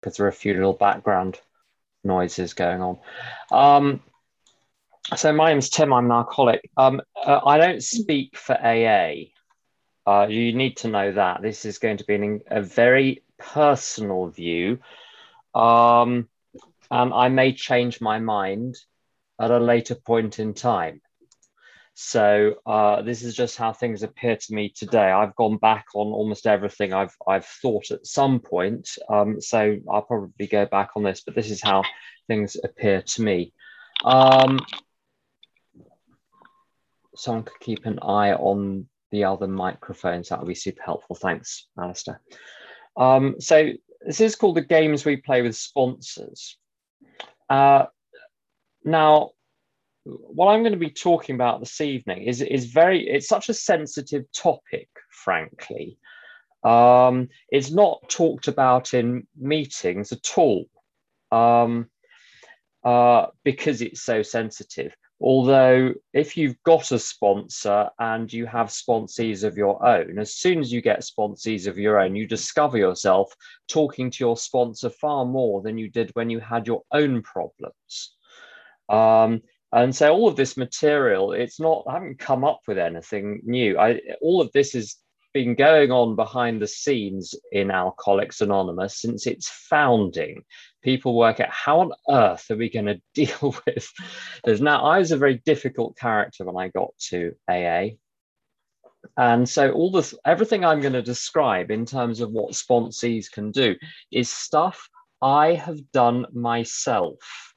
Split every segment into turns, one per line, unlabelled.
because there are a few little background noises going on. Um, so my name's Tim. I'm an alcoholic. Um, uh, I don't speak for AA. Uh, you need to know that this is going to be an, a very personal view, um, and I may change my mind at a later point in time. So uh, this is just how things appear to me today. I've gone back on almost everything I've I've thought at some point. Um, so I'll probably go back on this, but this is how things appear to me. Um, someone could keep an eye on the other microphones. That would be super helpful. Thanks, Alistair. Um, so this is called the games we play with sponsors. Uh, now, what I'm going to be talking about this evening is is very it's such a sensitive topic, frankly. Um, it's not talked about in meetings at all um, uh, because it's so sensitive. Although, if you've got a sponsor and you have sponsees of your own, as soon as you get sponsees of your own, you discover yourself talking to your sponsor far more than you did when you had your own problems. Um, and so all of this material it's not i haven't come up with anything new. I all of this has been going on behind the scenes in alcoholics anonymous since its founding. People work out how on earth are we going to deal with there's now i was a very difficult character when i got to aa and so all this everything i'm going to describe in terms of what sponsees can do is stuff i have done myself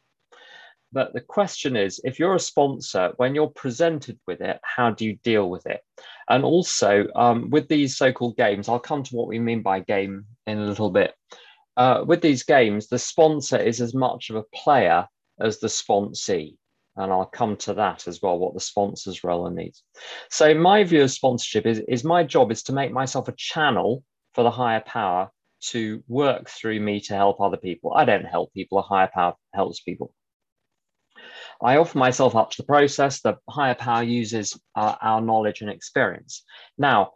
but the question is if you're a sponsor, when you're presented with it, how do you deal with it? And also, um, with these so called games, I'll come to what we mean by game in a little bit. Uh, with these games, the sponsor is as much of a player as the sponsee. And I'll come to that as well, what the sponsor's role needs. So, my view of sponsorship is, is my job is to make myself a channel for the higher power to work through me to help other people. I don't help people, a higher power helps people. I offer myself up to the process. The higher power uses uh, our knowledge and experience. Now,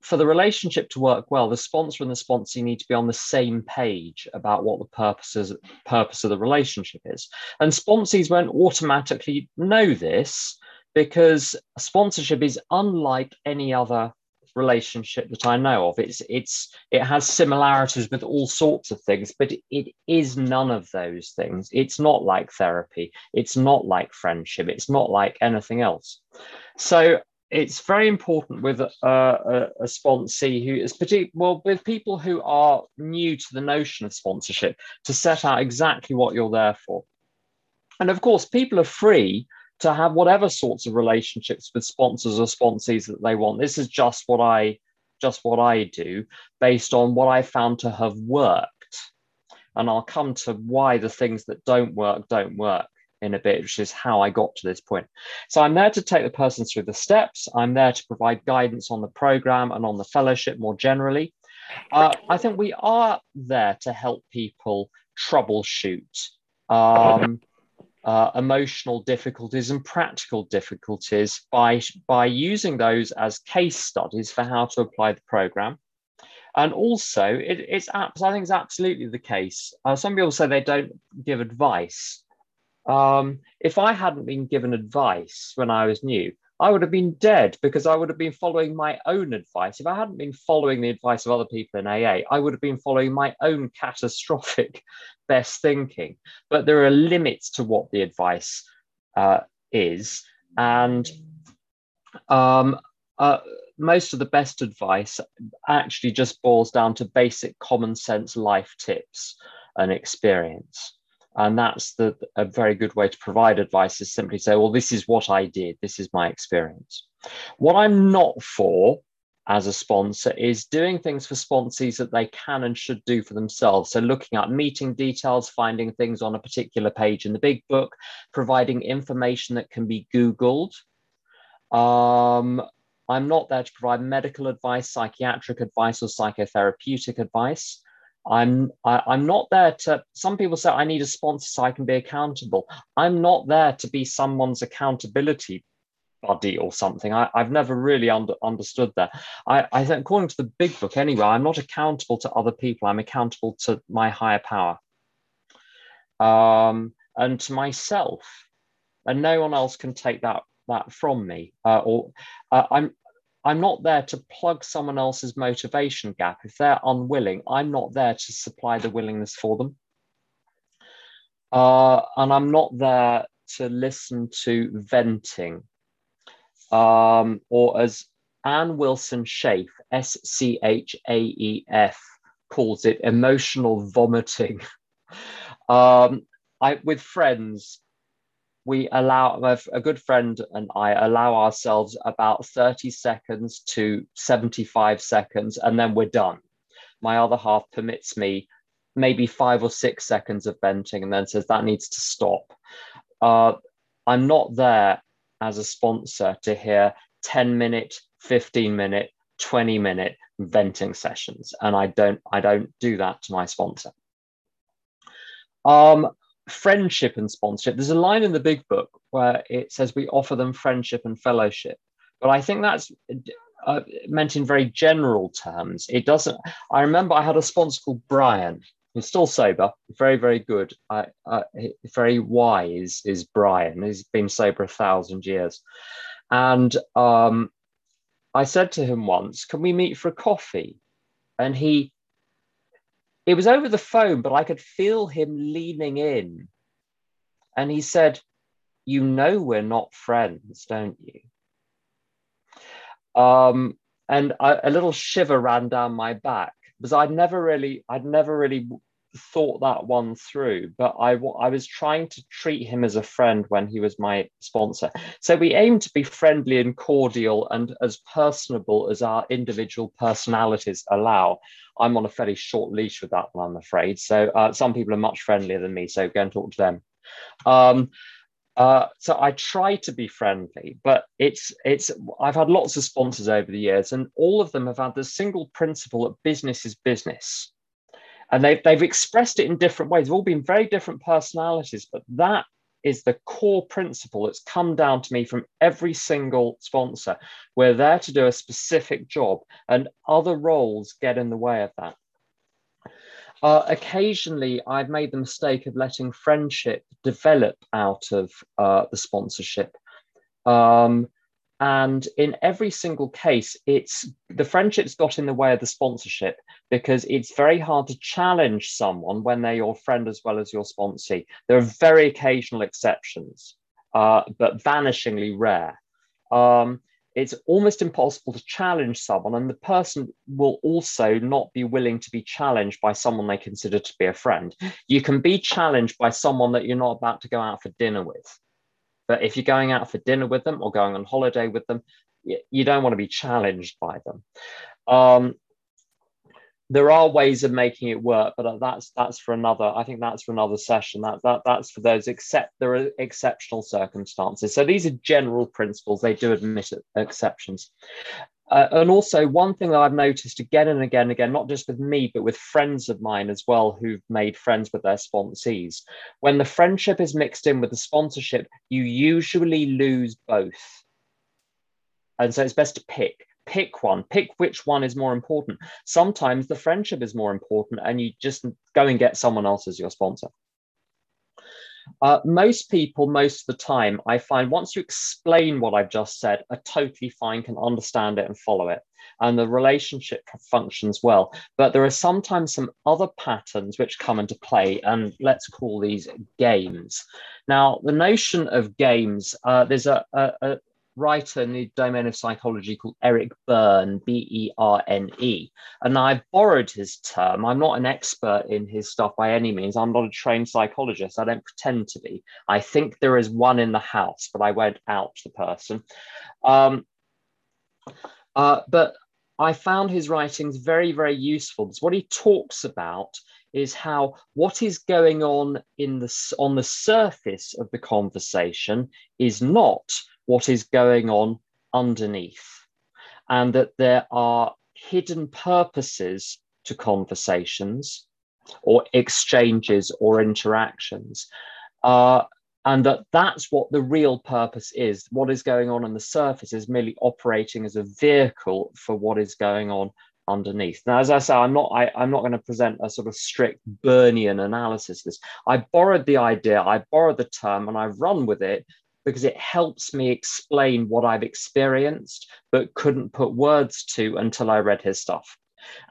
for the relationship to work well, the sponsor and the sponsee need to be on the same page about what the purposes, purpose of the relationship is. And sponsees won't automatically know this because sponsorship is unlike any other relationship that I know of. It's it's it has similarities with all sorts of things, but it is none of those things. It's not like therapy. It's not like friendship. It's not like anything else. So it's very important with a, a, sponsee who is particularly well with people who are new to the notion of sponsorship to set out exactly what you're there for. And of course, people are free to have whatever sorts of relationships with sponsors or sponsees that they want. This is just what I just what I do based on what I found to have worked. And I'll come to why the things that don't work don't work in a bit, which is how I got to this point. So I'm there to take the person through the steps. I'm there to provide guidance on the program and on the fellowship more generally. Uh, I think we are there to help people troubleshoot. Um, uh, emotional difficulties and practical difficulties by, by using those as case studies for how to apply the program. And also, it, it's I think it's absolutely the case. Uh, some people say they don't give advice. Um, if I hadn't been given advice when I was new, I would have been dead because I would have been following my own advice. If I hadn't been following the advice of other people in AA, I would have been following my own catastrophic best thinking. But there are limits to what the advice uh, is. And um, uh, most of the best advice actually just boils down to basic common sense life tips and experience. And that's the, a very good way to provide advice is simply say, well, this is what I did, this is my experience. What I'm not for as a sponsor is doing things for sponsees that they can and should do for themselves. So, looking at meeting details, finding things on a particular page in the big book, providing information that can be Googled. Um, I'm not there to provide medical advice, psychiatric advice, or psychotherapeutic advice. I'm I, am i am not there to. Some people say I need a sponsor so I can be accountable. I'm not there to be someone's accountability buddy or something. I, have never really under, understood that. I, I think, according to the big book, anyway, I'm not accountable to other people. I'm accountable to my higher power um, and to myself, and no one else can take that that from me. Uh, or uh, I'm I'm not there to plug someone else's motivation gap. If they're unwilling, I'm not there to supply the willingness for them. Uh, and I'm not there to listen to venting. Um, or as Anne Wilson Schaef, S C H A E F, calls it, emotional vomiting. um, I, with friends, we allow a good friend and I allow ourselves about 30 seconds to 75 seconds, and then we're done. My other half permits me maybe five or six seconds of venting and then says that needs to stop. Uh, I'm not there as a sponsor to hear 10 minute, 15 minute, 20 minute venting sessions. And I don't, I don't do that to my sponsor. Um, friendship and sponsorship. There's a line in the big book where it says we offer them friendship and fellowship. But I think that's uh, meant in very general terms. It doesn't. I remember I had a sponsor called Brian, He's still sober, very, very good. Uh, very wise is Brian. He's been sober a thousand years. And um, I said to him once, Can we meet for a coffee? And he, it was over the phone, but I could feel him leaning in. And he said, You know, we're not friends, don't you? Um, and a little shiver ran down my back because I'd never really, I'd never really thought that one through, but I, I was trying to treat him as a friend when he was my sponsor. So we aim to be friendly and cordial and as personable as our individual personalities allow. I'm on a fairly short leash with that one, I'm afraid. So uh, some people are much friendlier than me, so go and talk to them. Um, uh, so I try to be friendly, but it's it's. I've had lots of sponsors over the years, and all of them have had the single principle that business is business and they've, they've expressed it in different ways. They've all been very different personalities, but that is the core principle that's come down to me from every single sponsor. We're there to do a specific job, and other roles get in the way of that. Uh, occasionally, I've made the mistake of letting friendship develop out of uh, the sponsorship. Um, and in every single case it's the friendships got in the way of the sponsorship because it's very hard to challenge someone when they're your friend as well as your sponsee. There are very occasional exceptions uh, but vanishingly rare. Um, it's almost impossible to challenge someone and the person will also not be willing to be challenged by someone they consider to be a friend. You can be challenged by someone that you're not about to go out for dinner with but if you're going out for dinner with them or going on holiday with them, you don't want to be challenged by them. Um, there are ways of making it work, but that's that's for another. I think that's for another session. That that that's for those except there are exceptional circumstances. So these are general principles. They do admit exceptions. Uh, and also, one thing that I've noticed again and again and again, not just with me, but with friends of mine as well who've made friends with their sponsees, when the friendship is mixed in with the sponsorship, you usually lose both. And so it's best to pick. Pick one, pick which one is more important. Sometimes the friendship is more important, and you just go and get someone else as your sponsor. Uh, most people, most of the time, I find once you explain what I've just said, are totally fine, can understand it and follow it. And the relationship functions well. But there are sometimes some other patterns which come into play, and let's call these games. Now, the notion of games, uh, there's a, a, a writer in the domain of psychology called Eric Berne, B E R N E. And I've borrowed his term. I'm not an expert in his stuff by any means. I'm not a trained psychologist. I don't pretend to be. I think there is one in the house, but I won't out the person. Um, uh, but I found his writings very, very useful because what he talks about is how what is going on in the on the surface of the conversation is not what is going on underneath, and that there are hidden purposes to conversations or exchanges or interactions. Uh, and that that's what the real purpose is. What is going on on the surface is merely operating as a vehicle for what is going on underneath. Now, as I say, I'm not I, am not going to present a sort of strict Bernian analysis this. I borrowed the idea, I borrowed the term, and I've run with it because it helps me explain what I've experienced but couldn't put words to until I read his stuff.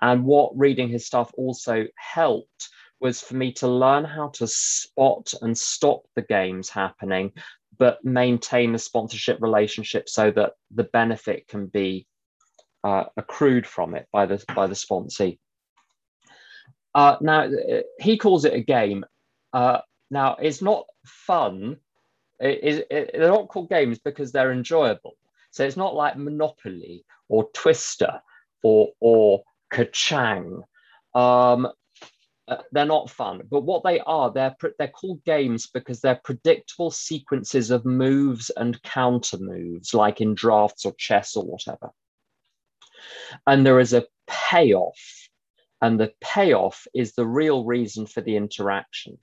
And what reading his stuff also helped was for me to learn how to spot and stop the games happening, but maintain the sponsorship relationship so that the benefit can be uh, accrued from it by the by the sponsee. Uh, now he calls it a game. Uh, now it's not fun. It, it, they're not called games because they're enjoyable. So it's not like Monopoly or Twister or or Kachang. Um, uh, they're not fun, but what they are, they're they're called games because they're predictable sequences of moves and counter moves, like in drafts or chess or whatever. And there is a payoff, and the payoff is the real reason for the interaction.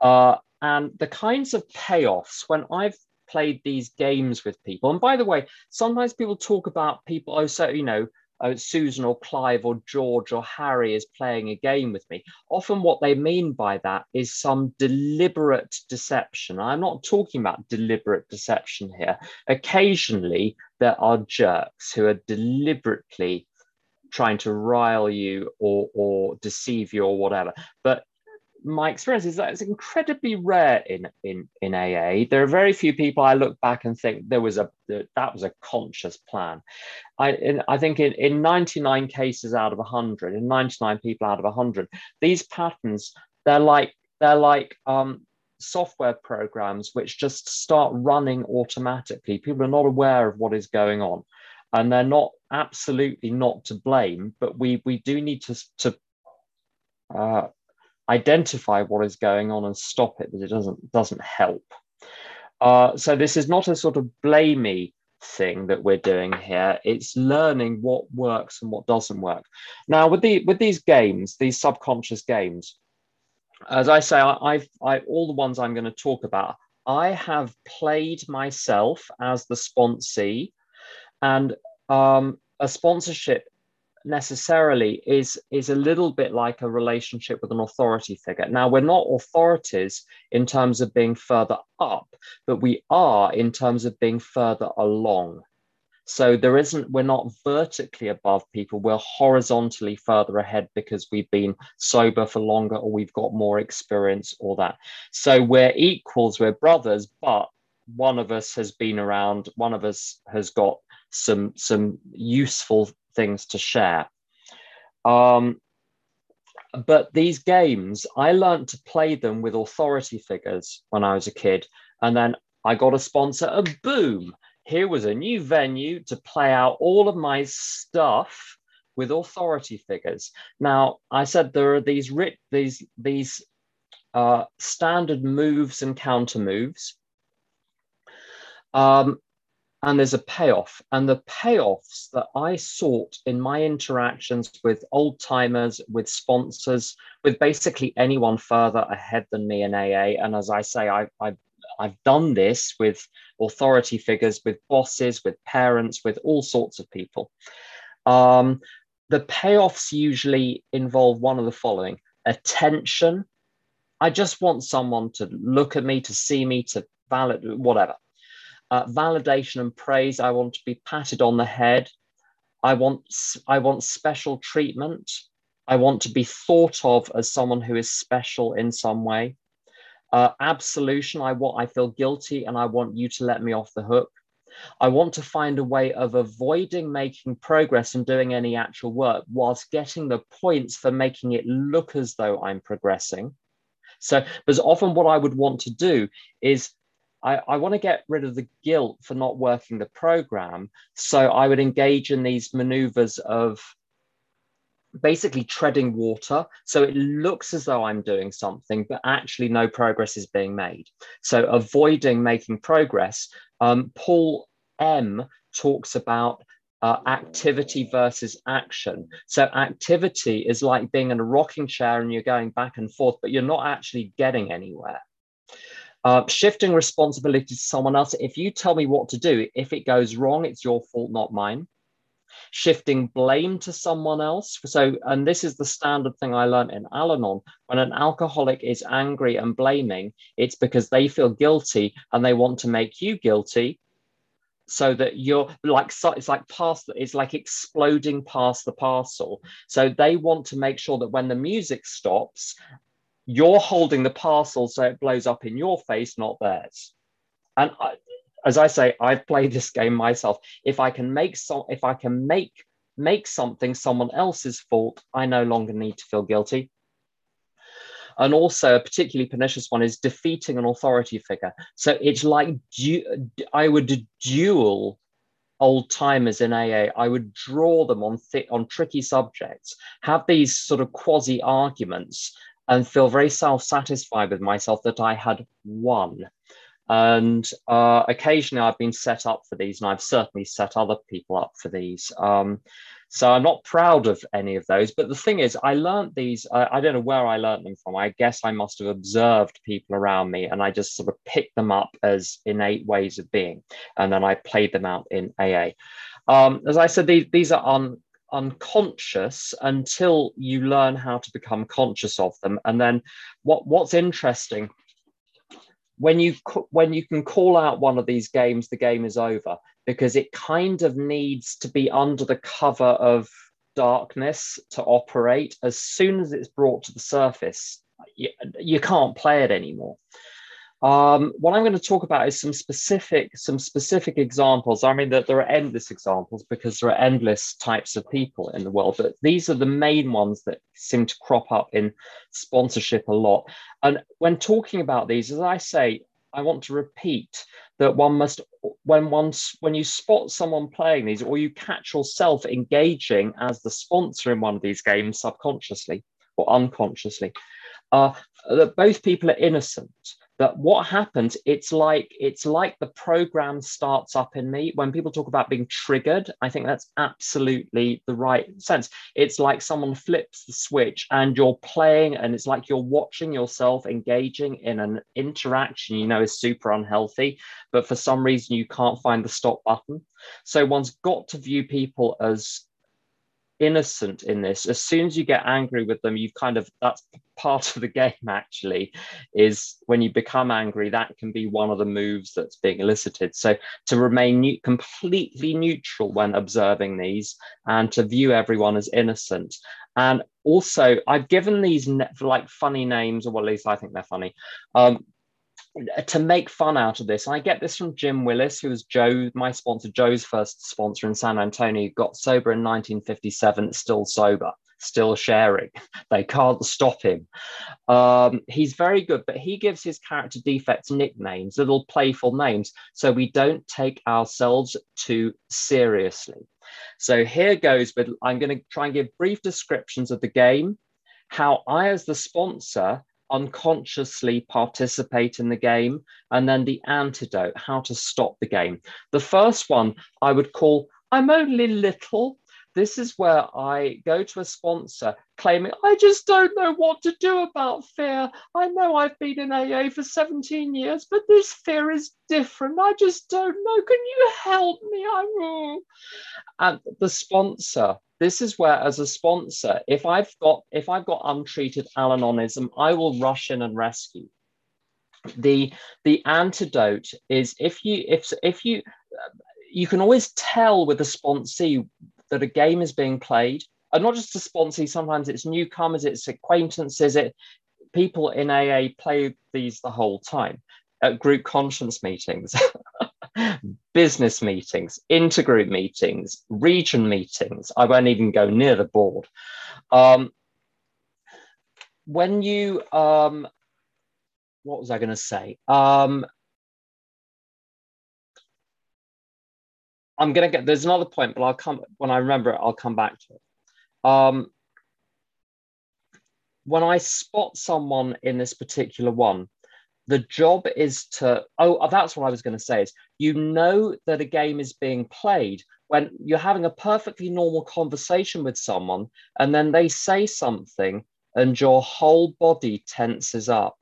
Uh, and the kinds of payoffs, when I've played these games with people, and by the way, sometimes people talk about people, oh, so, you know, uh, Susan or Clive or George or Harry is playing a game with me. Often, what they mean by that is some deliberate deception. I'm not talking about deliberate deception here. Occasionally, there are jerks who are deliberately trying to rile you or, or deceive you or whatever. But my experience is that it's incredibly rare in in in AA. There are very few people I look back and think there was a that was a conscious plan. I in, I think in, in 99 cases out of 100, in 99 people out of 100, these patterns they're like they're like um, software programs which just start running automatically. People are not aware of what is going on, and they're not absolutely not to blame. But we we do need to to uh, identify what is going on and stop it, but it doesn't doesn't help. Uh, so this is not a sort of blamey thing that we're doing here. It's learning what works and what doesn't work. Now, with the with these games, these subconscious games, as I say, I, I've I, all the ones I'm going to talk about. I have played myself as the sponsee, and um, a sponsorship necessarily is is a little bit like a relationship with an authority figure. Now we're not authorities in terms of being further up but we are in terms of being further along. So there isn't we're not vertically above people. We're horizontally further ahead because we've been sober for longer or we've got more experience or that. So we're equals we're brothers but one of us has been around one of us has got some some useful things to share. Um, but these games, I learned to play them with authority figures when I was a kid. And then I got a sponsor, and boom, here was a new venue to play out all of my stuff with authority figures. Now, I said there are these these these uh, standard moves and counter moves. Um, and there's a payoff. And the payoffs that I sought in my interactions with old timers, with sponsors, with basically anyone further ahead than me in AA. And as I say, I, I, I've done this with authority figures, with bosses, with parents, with all sorts of people. Um, the payoffs usually involve one of the following attention. I just want someone to look at me, to see me, to validate, whatever uh, validation and praise. I want to be patted on the head. I want, I want special treatment. I want to be thought of as someone who is special in some way. Uh, absolution. I want, I feel guilty and I want you to let me off the hook. I want to find a way of avoiding making progress and doing any actual work whilst getting the points for making it look as though I'm progressing. So, because often what I would want to do is I, I want to get rid of the guilt for not working the program. So I would engage in these maneuvers of basically treading water. So it looks as though I'm doing something, but actually no progress is being made. So avoiding making progress. Um, Paul M talks about uh, activity versus action. So activity is like being in a rocking chair and you're going back and forth, but you're not actually getting anywhere. Uh, shifting responsibility to someone else. If you tell me what to do, if it goes wrong, it's your fault, not mine. Shifting blame to someone else. So, and this is the standard thing I learned in Al Anon. When an alcoholic is angry and blaming, it's because they feel guilty and they want to make you guilty so that you're like it's like past it's like exploding past the parcel so they want to make sure that when the music stops you're holding the parcel so it blows up in your face not theirs and I, as i say i've played this game myself if i can make some if i can make make something someone else's fault i no longer need to feel guilty and also, a particularly pernicious one is defeating an authority figure. So it's like du- I would duel old timers in AA. I would draw them on th- on tricky subjects, have these sort of quasi arguments, and feel very self satisfied with myself that I had won. And uh, occasionally I've been set up for these, and I've certainly set other people up for these. Um, so I'm not proud of any of those. But the thing is, I learned these, I, I don't know where I learned them from. I guess I must have observed people around me and I just sort of picked them up as innate ways of being. And then I played them out in AA. Um, as I said, these, these are un, unconscious until you learn how to become conscious of them. And then what, what's interesting when you when you can call out one of these games the game is over because it kind of needs to be under the cover of darkness to operate as soon as it's brought to the surface you, you can't play it anymore um, what I'm going to talk about is some specific some specific examples. I mean that there are endless examples because there are endless types of people in the world, but these are the main ones that seem to crop up in sponsorship a lot. And when talking about these, as I say, I want to repeat that one must when once when you spot someone playing these or you catch yourself engaging as the sponsor in one of these games subconsciously or unconsciously, uh, that both people are innocent that what happens it's like it's like the program starts up in me. When people talk about being triggered i think that's absolutely the right sense. It's like someone flips the switch and you're playing and it's like you're watching yourself engaging in an interaction you know is super unhealthy but for some reason you can't find the stop button. So one's got to view people as innocent in this. As soon as you get angry with them you've kind of that's part of the game actually is when you become angry that can be one of the moves that's being elicited. So to remain new, completely neutral when observing these and to view everyone as innocent. And also i've given these like funny names or well, at least i think they're funny. Um, to make fun out of this. I get this from Jim Willis, who was Joe, my sponsor, Joe's first sponsor in San Antonio, got sober in 1957, still sober, still sharing. They can't stop him. Um, he's very good, but he gives his character defects nicknames, little playful names, so we don't take ourselves too seriously. So here goes, but I'm going to try and give brief descriptions of the game, how I, as the sponsor, unconsciously participate in the game, and then the antidote, how to stop the game. The first one I would call I'm only little. This is where I go to a sponsor claiming, I just don't know what to do about fear. I know I've been in AA for 17 years, but this fear is different. I just don't know. Can you help me? I'm... And the sponsor this is where as a sponsor if i've got if i've got untreated al-anonism i will rush in and rescue. The the antidote is if you if if you you can always tell with a sponsee that a game is being played and not just a sponsee sometimes it's newcomers it's acquaintances it people in aa play these the whole time at group conscience meetings business meetings, intergroup meetings, region meetings. I won't even go near the board. Um, when you, um, what was I going to say? Um, I'm going to get, there's another point, but I'll come, when I remember it, I'll come back to it. Um, when I spot someone in this particular one, the job is to oh that's what i was going to say is you know that a game is being played when you're having a perfectly normal conversation with someone and then they say something and your whole body tenses up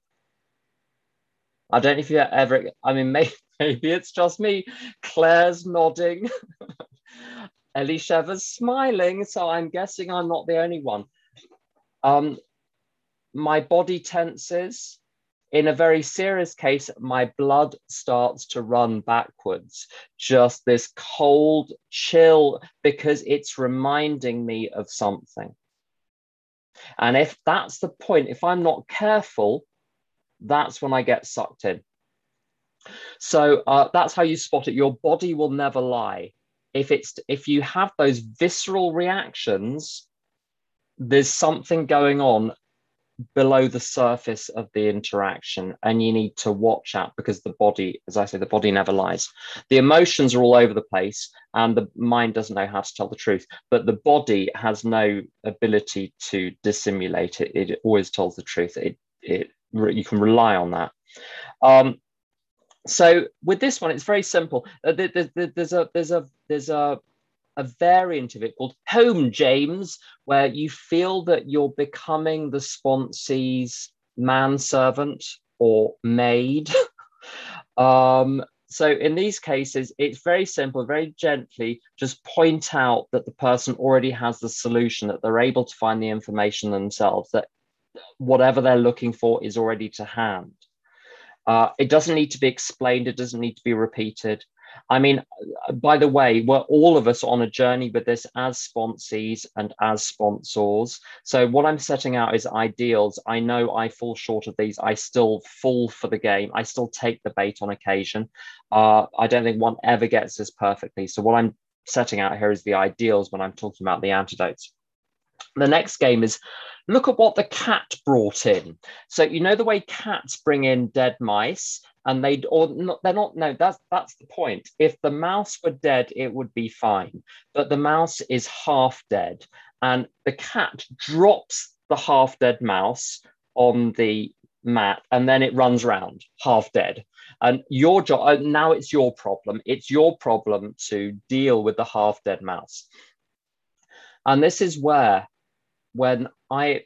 I don't know if you ever, I mean, maybe, maybe it's just me. Claire's nodding. Elisheva's smiling, so I'm guessing I'm not the only one. Um, my body tenses. In a very serious case, my blood starts to run backwards. Just this cold chill because it's reminding me of something. And if that's the point, if I'm not careful, that's when I get sucked in. So uh, that's how you spot it. Your body will never lie. If it's if you have those visceral reactions, there's something going on below the surface of the interaction and you need to watch out because the body as i say the body never lies. The emotions are all over the place and the mind doesn't know how to tell the truth but the body has no ability to dissimulate it. It always tells the truth. It it you can rely on that. Um, so with this one it's very simple. Uh, there's a there's a there's a a variant of it called Home James, where you feel that you're becoming the sponsee's manservant or maid. um, so in these cases, it's very simple, very gently just point out that the person already has the solution, that they're able to find the information themselves, that whatever they're looking for is already to hand. Uh, it doesn't need to be explained, it doesn't need to be repeated. I mean, by the way, we're all of us on a journey with this as sponsees and as sponsors. So, what I'm setting out is ideals. I know I fall short of these. I still fall for the game. I still take the bait on occasion. Uh, I don't think one ever gets this perfectly. So, what I'm setting out here is the ideals when I'm talking about the antidotes. The next game is look at what the cat brought in. So you know the way cats bring in dead mice, and they or not, they're not. No, that's that's the point. If the mouse were dead, it would be fine, but the mouse is half dead, and the cat drops the half dead mouse on the mat, and then it runs around half dead. And your job uh, now it's your problem. It's your problem to deal with the half dead mouse. And this is where when I,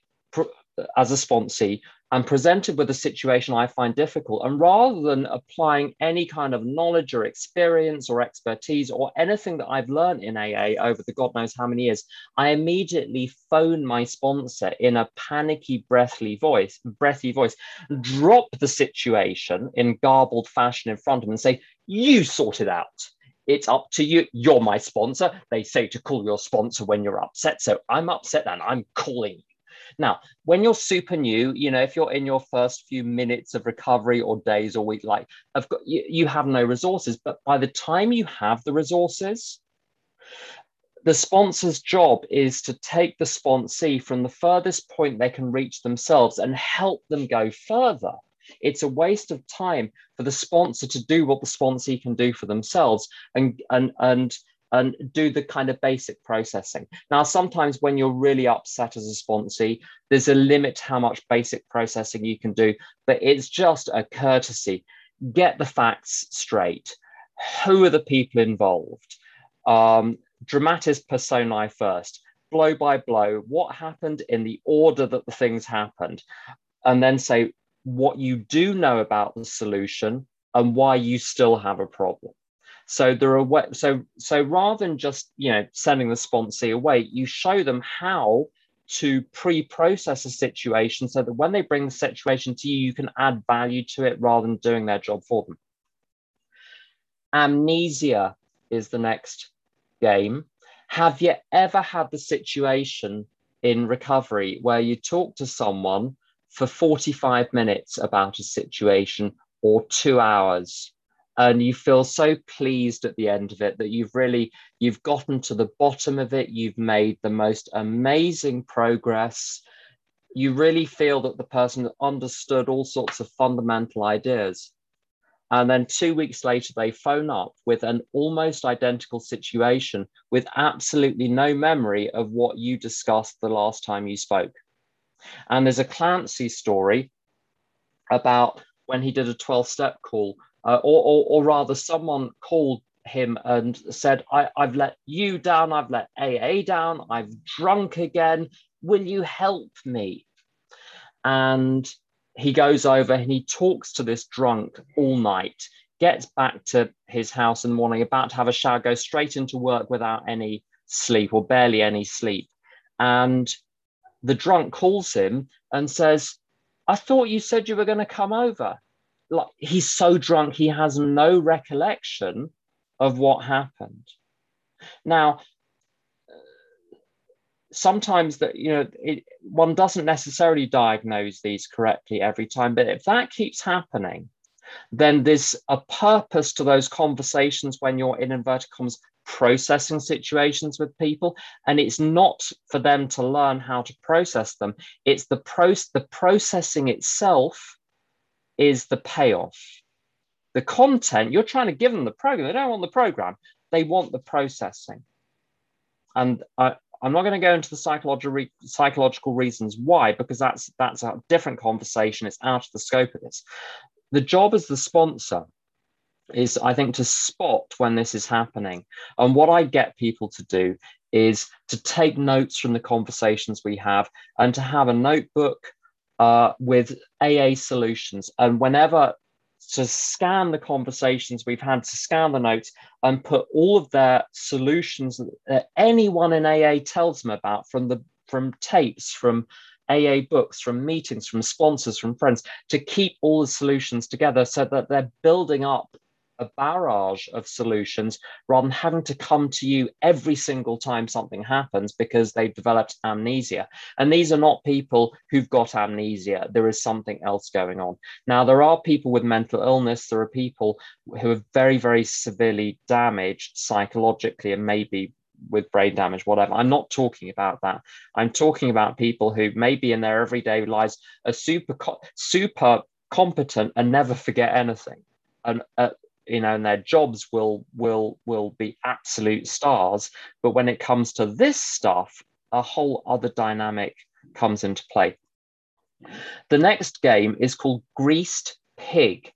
as a sponsee, am presented with a situation I find difficult, and rather than applying any kind of knowledge or experience or expertise or anything that I've learned in AA over the God knows how many years, I immediately phone my sponsor in a panicky, breathy voice, breathy voice, drop the situation in garbled fashion in front of them and say, "You sort it out." it's up to you. You're my sponsor. They say to call your sponsor when you're upset. So I'm upset and I'm calling. Now, when you're super new, you know, if you're in your first few minutes of recovery or days or week, like I've got you, you have no resources. But by the time you have the resources, the sponsor's job is to take the sponsee from the furthest point they can reach themselves and help them go further. It's a waste of time for the sponsor to do what the sponsee can do for themselves and and and and do the kind of basic processing. Now, sometimes when you're really upset as a sponsee, there's a limit to how much basic processing you can do, but it's just a courtesy. Get the facts straight. Who are the people involved? Um, dramatis personae first, blow by blow, what happened in the order that the things happened, and then say, what you do know about the solution and why you still have a problem. So there are so so rather than just you know sending the sponsee away, you show them how to pre-process a situation so that when they bring the situation to you, you can add value to it rather than doing their job for them. Amnesia is the next game. Have you ever had the situation in recovery where you talk to someone for 45 minutes about a situation or two hours and you feel so pleased at the end of it that you've really you've gotten to the bottom of it you've made the most amazing progress. You really feel that the person understood all sorts of fundamental ideas. And then two weeks later they phone up with an almost identical situation with absolutely no memory of what you discussed the last time you spoke. And there's a Clancy story about when he did a 12 step call, uh, or, or, or, rather, someone called him and said, I, I've let you down, I've let AA down, I've drunk again. Will you help me? And he goes over and he talks to this drunk all night, gets back to his house in the morning, about to have a shower, goes straight into work without any sleep or barely any sleep. And the drunk calls him and says, I thought you said you were going to come over. Like he's so drunk, he has no recollection of what happened. Now, sometimes that you know it, one doesn't necessarily diagnose these correctly every time but if that keeps happening then there's a purpose to those conversations when you're in inverted commas processing situations with people and it's not for them to learn how to process them it's the pro the processing itself is the payoff the content you're trying to give them the program they don't want the program they want the processing and I, I'm not going to go into the psychological psychological reasons why, because that's that's a different conversation. It's out of the scope of this. The job as the sponsor is, I think, to spot when this is happening. And what I get people to do is to take notes from the conversations we have and to have a notebook uh, with AA solutions. And whenever to scan the conversations we've had, to scan the notes and put all of their solutions that anyone in AA tells them about from the from tapes, from AA books, from meetings, from sponsors, from friends, to keep all the solutions together so that they're building up a barrage of solutions rather than having to come to you every single time something happens because they've developed amnesia. And these are not people who've got amnesia. There is something else going on. Now, there are people with mental illness, there are people who are very, very severely damaged psychologically and maybe with brain damage, whatever. I'm not talking about that. I'm talking about people who maybe in their everyday lives are super, super competent and never forget anything. And uh, you know, and their jobs will will will be absolute stars. But when it comes to this stuff, a whole other dynamic comes into play. The next game is called Greased Pig.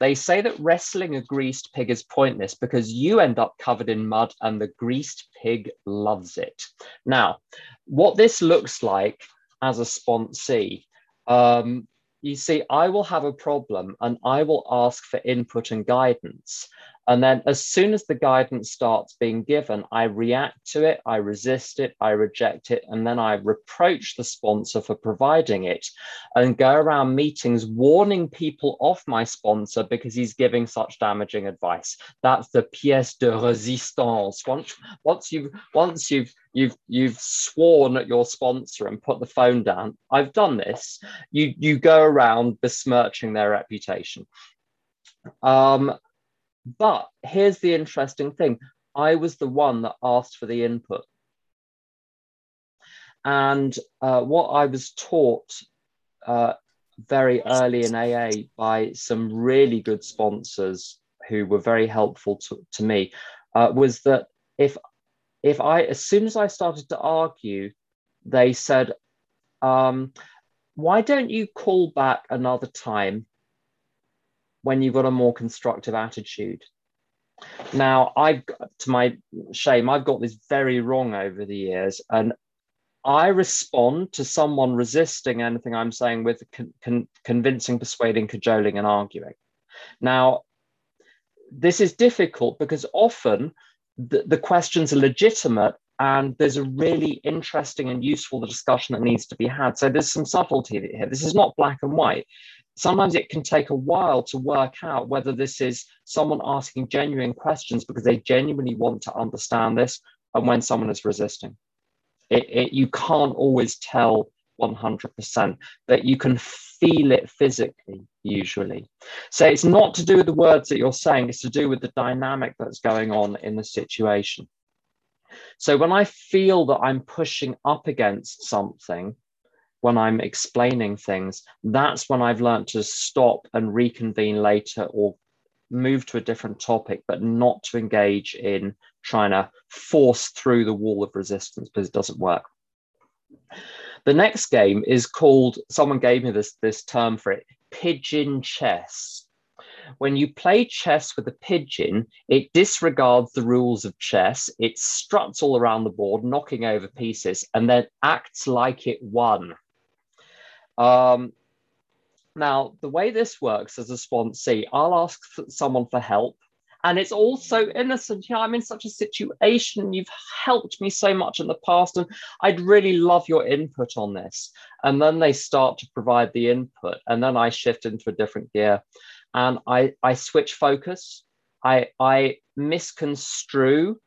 They say that wrestling a greased pig is pointless because you end up covered in mud and the greased pig loves it. Now, what this looks like as a sponsee, um, you see, I will have a problem and I will ask for input and guidance. And then as soon as the guidance starts being given, I react to it, I resist it, I reject it, and then I reproach the sponsor for providing it and go around meetings warning people off my sponsor because he's giving such damaging advice. That's the pièce de résistance. Once, once you've once you've you've you've sworn at your sponsor and put the phone down. I've done this. You you go around besmirching their reputation. Um, but here's the interesting thing I was the one that asked for the input. And uh, what I was taught uh, very early in AA by some really good sponsors who were very helpful to, to me uh, was that if if I as soon as I started to argue, they said, um, "Why don't you call back another time when you've got a more constructive attitude. Now, I've to my shame, I've got this very wrong over the years, and I respond to someone resisting anything I'm saying with con- con- convincing, persuading, cajoling, and arguing. Now, this is difficult because often the, the questions are legitimate and there's a really interesting and useful discussion that needs to be had. So there's some subtlety here. This is not black and white sometimes it can take a while to work out whether this is someone asking genuine questions because they genuinely want to understand this and when someone is resisting. It, it, you can't always tell 100%, but you can feel it physically, usually. So it's not to do with the words that you're saying, it's to do with the dynamic that's going on in the situation. So when I feel that I'm pushing up against something, when I'm explaining things, that's when I've learned to stop and reconvene later or move to a different topic, but not to engage in trying to force through the wall of resistance because it doesn't work. The next game is called, someone gave me this, this term for it, pigeon chess. When you play chess with a pigeon, it disregards the rules of chess, it struts all around the board, knocking over pieces, and then acts like it won. Um, Now, the way this works as a sponsee, I'll ask someone for help. And it's also innocent. You know, I'm in such a situation. You've helped me so much in the past, and I'd really love your input on this. And then they start to provide the input, and then I shift into a different gear, and I I switch focus. I I misconstrue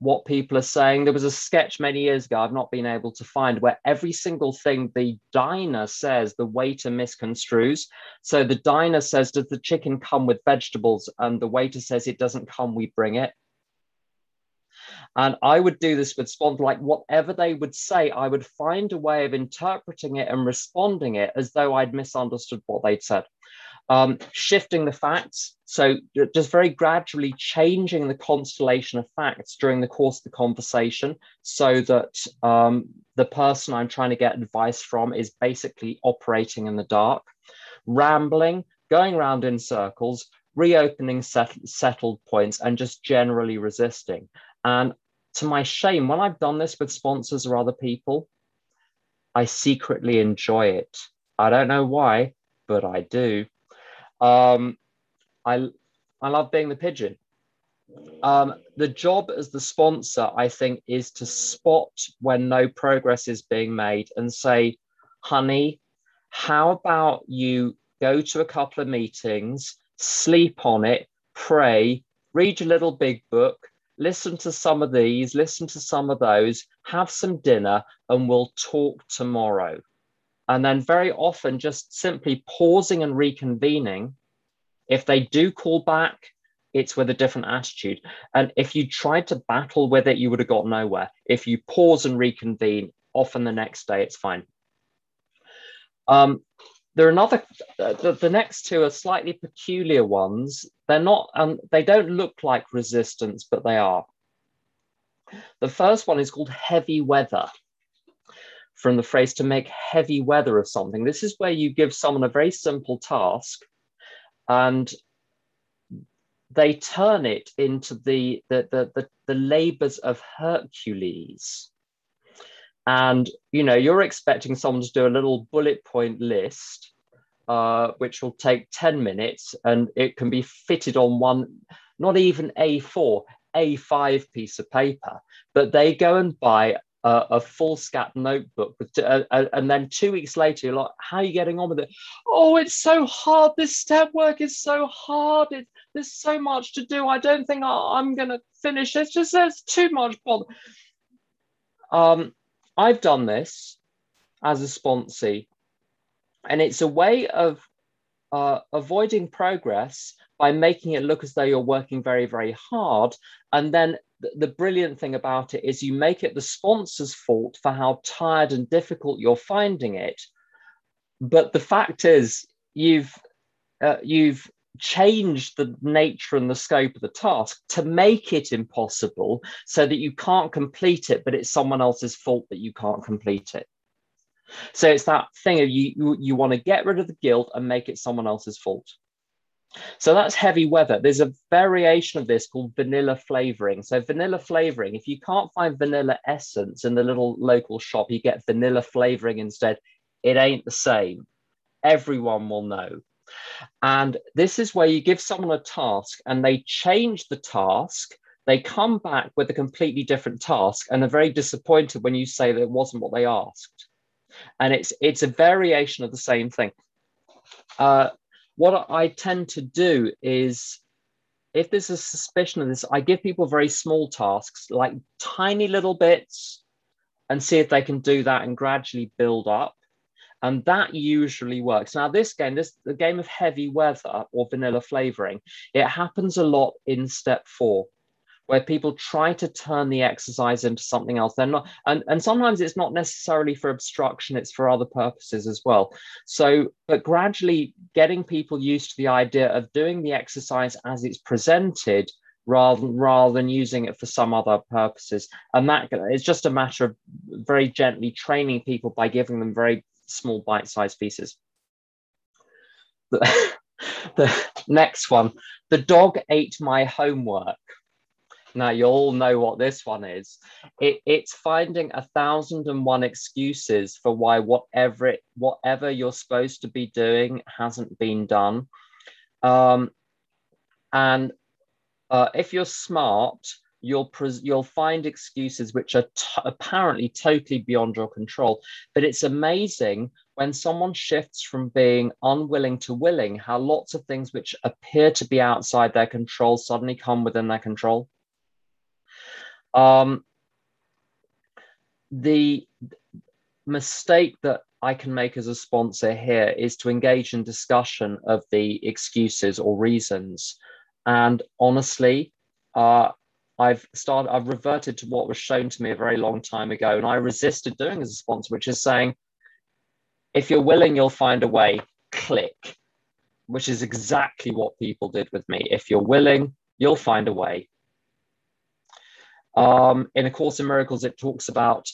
what people are saying. There was a sketch many years ago I've not been able to find where every single thing the diner says, the waiter misconstrues. So the diner says, Does the chicken come with vegetables? And the waiter says, It doesn't come, we bring it. And I would do this with sponsors, like whatever they would say, I would find a way of interpreting it and responding it as though I'd misunderstood what they'd said um, shifting the facts. So just very gradually changing the constellation of facts during the course of the conversation so that um, the person I'm trying to get advice from is basically operating in the dark, rambling, going around in circles, reopening set- settled points, and just generally resisting. And to my shame, when I've done this with sponsors or other people, I secretly enjoy it. I don't know why, but I do. Um, I I love being the pigeon. Um, the job as the sponsor, I think, is to spot when no progress is being made and say, honey, how about you go to a couple of meetings, sleep on it, pray, read your little big book, listen to some of these, listen to some of those, have some dinner, and we'll talk tomorrow. And then very often just simply pausing and reconvening. If they do call back, it's with a different attitude. And if you tried to battle with it, you would have got nowhere. If you pause and reconvene, often the next day it's fine. Um, there are another, uh, the, the, next two are slightly peculiar ones. They're not, um, they don't look like resistance, but they are. The first one is called heavy weather from the phrase to make heavy weather of something. This is where you give someone a very simple task and they turn it into the, the, the, the, the labors of Hercules. And, you know, you're expecting someone to do a little bullet point list, uh, which will take 10 minutes and it can be fitted on one, not even A4, A5 piece of paper, but they go and buy a foolscap notebook with, uh, uh, and then two weeks later you're like how are you getting on with it? Oh it's so hard. This step work is so hard. It, there's so much to do. I don't think I, am going to finish it's just there's too much bother. Um, i've done this as a sponsee and it's a way of uh, avoiding progress by making it look as though you're working very very hard and then the, brilliant thing about it is you make it the sponsor's fault for how tired and difficult you're finding it. But the fact is, you've uh, you've changed the nature and the scope of the task to make it impossible so that you can't complete it, but it's someone else's fault that you can't complete it. So it's that thing of you, you, you want to get rid of the guilt and make it someone else's fault. So that's heavy weather. There's a variation of this called vanilla flavoring. So vanilla flavoring, if you can't find vanilla essence in the little local shop, you get vanilla flavoring instead. It ain't the same. Everyone will know. And this is where you give someone a task and they change the task. They come back with a completely different task and they're very disappointed when you say that it wasn't what they asked. And it's it's a variation of the same thing. Uh, what I tend to do is if there's a suspicion of this, I give people very small tasks, like tiny little bits, and see if they can do that and gradually build up. And that usually works. Now, this game, this the game of heavy weather or vanilla flavoring, it happens a lot in step four where people try to turn the exercise into something else. They're not, and, and sometimes it's not necessarily for obstruction, it's for other purposes as well. So, but gradually getting people used to the idea of doing the exercise as it's presented rather, rather than using it for some other purposes. And that is just a matter of very gently training people by giving them very small bite-sized pieces. The, the next one, the dog ate my homework. Now you all know what this one is. It, it's finding a thousand and one excuses for why whatever it, whatever you're supposed to be doing hasn't been done. Um, and uh, if you're smart, you'll pres- you'll find excuses which are t- apparently totally beyond your control. But it's amazing when someone shifts from being unwilling to willing, how lots of things which appear to be outside their control suddenly come within their control. Um, the mistake that I can make as a sponsor here is to engage in discussion of the excuses or reasons. And honestly, uh, I've started, I've reverted to what was shown to me a very long time ago, and I resisted doing as a sponsor, which is saying, if you're willing, you'll find a way. Click, which is exactly what people did with me. If you're willing, you'll find a way. Um, in A Course in Miracles, it talks about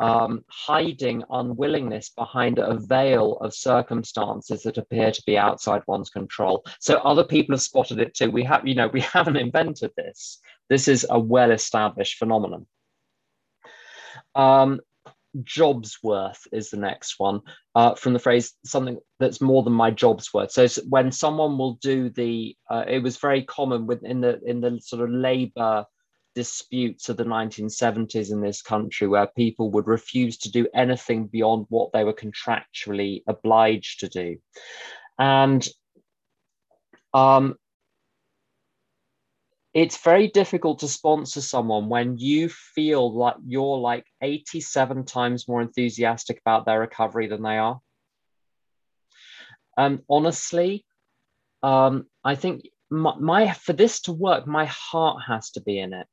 um, hiding unwillingness behind a veil of circumstances that appear to be outside one's control. So other people have spotted it too. We have, you know, we haven't invented this. This is a well-established phenomenon. Um, job's worth is the next one uh, from the phrase something that's more than my job's worth so when someone will do the uh, it was very common within the in the sort of labor disputes of the 1970s in this country where people would refuse to do anything beyond what they were contractually obliged to do. And um, it's very difficult to sponsor someone when you feel like you're like 87 times more enthusiastic about their recovery than they are. And honestly, um, I think my, my, for this to work, my heart has to be in it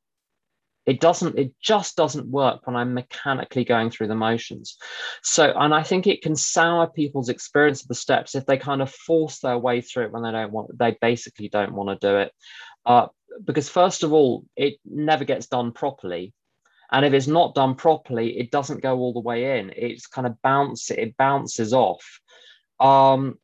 it doesn't it just doesn't work when i'm mechanically going through the motions. So and i think it can sour people's experience of the steps if they kind of force their way through it when they don't want they basically don't want to do it. Uh, because first of all it never gets done properly. And if it's not done properly it doesn't go all the way in. It's kind of bounce it bounces off. Um,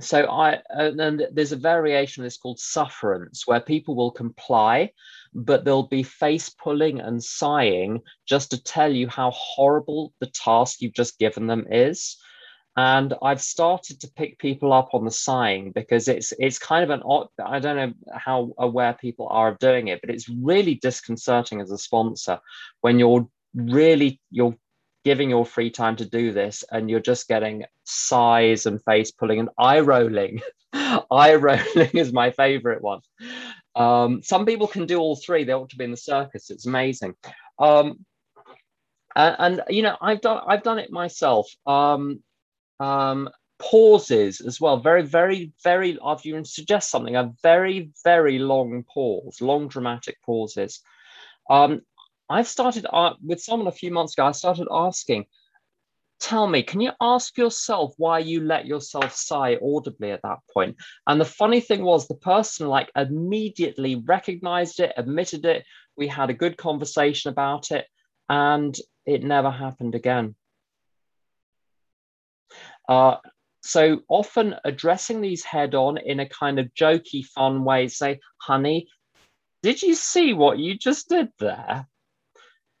so I and there's a variation of this called sufferance, where people will comply, but they'll be face pulling and sighing just to tell you how horrible the task you've just given them is. And I've started to pick people up on the sighing because it's it's kind of an odd. I don't know how aware people are of doing it, but it's really disconcerting as a sponsor when you're really you're giving your free time to do this and you're just getting sighs and face pulling and eye rolling eye rolling is my favorite one um, some people can do all three. They ought to be in the circus. It's amazing. Um, and, and, you know i've done i've done it myself. Um, um, pauses as well. Very very very after you suggest something a very very long pause long dramatic pauses. Um, I've started uh, with someone a few months ago. I started asking, tell me, can you ask yourself why you let yourself sigh audibly at that point? And the funny thing was, the person like immediately recognized it, admitted it. We had a good conversation about it, and it never happened again. Uh, so often addressing these head on in a kind of jokey, fun way, say, honey, did you see what you just did there?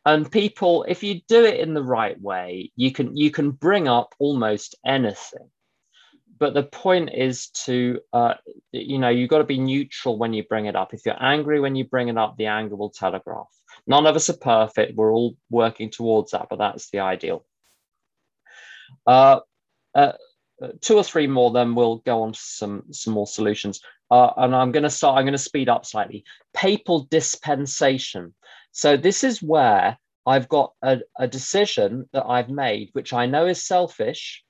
And people if you do it in the right way you can you can bring up almost anything. But the point is to uh, you know you've got to be neutral when you bring it up. If you're angry when you bring it up the anger will telegraph. None of us are perfect. We're all working towards that but that's the ideal. Uh, uh, two or three more then we'll go on to some some more solutions. Uh, and i'm going to start i'm going to speed up slightly. Papal dispensation so this is where I've got a, a decision that I've made, which I know is selfish,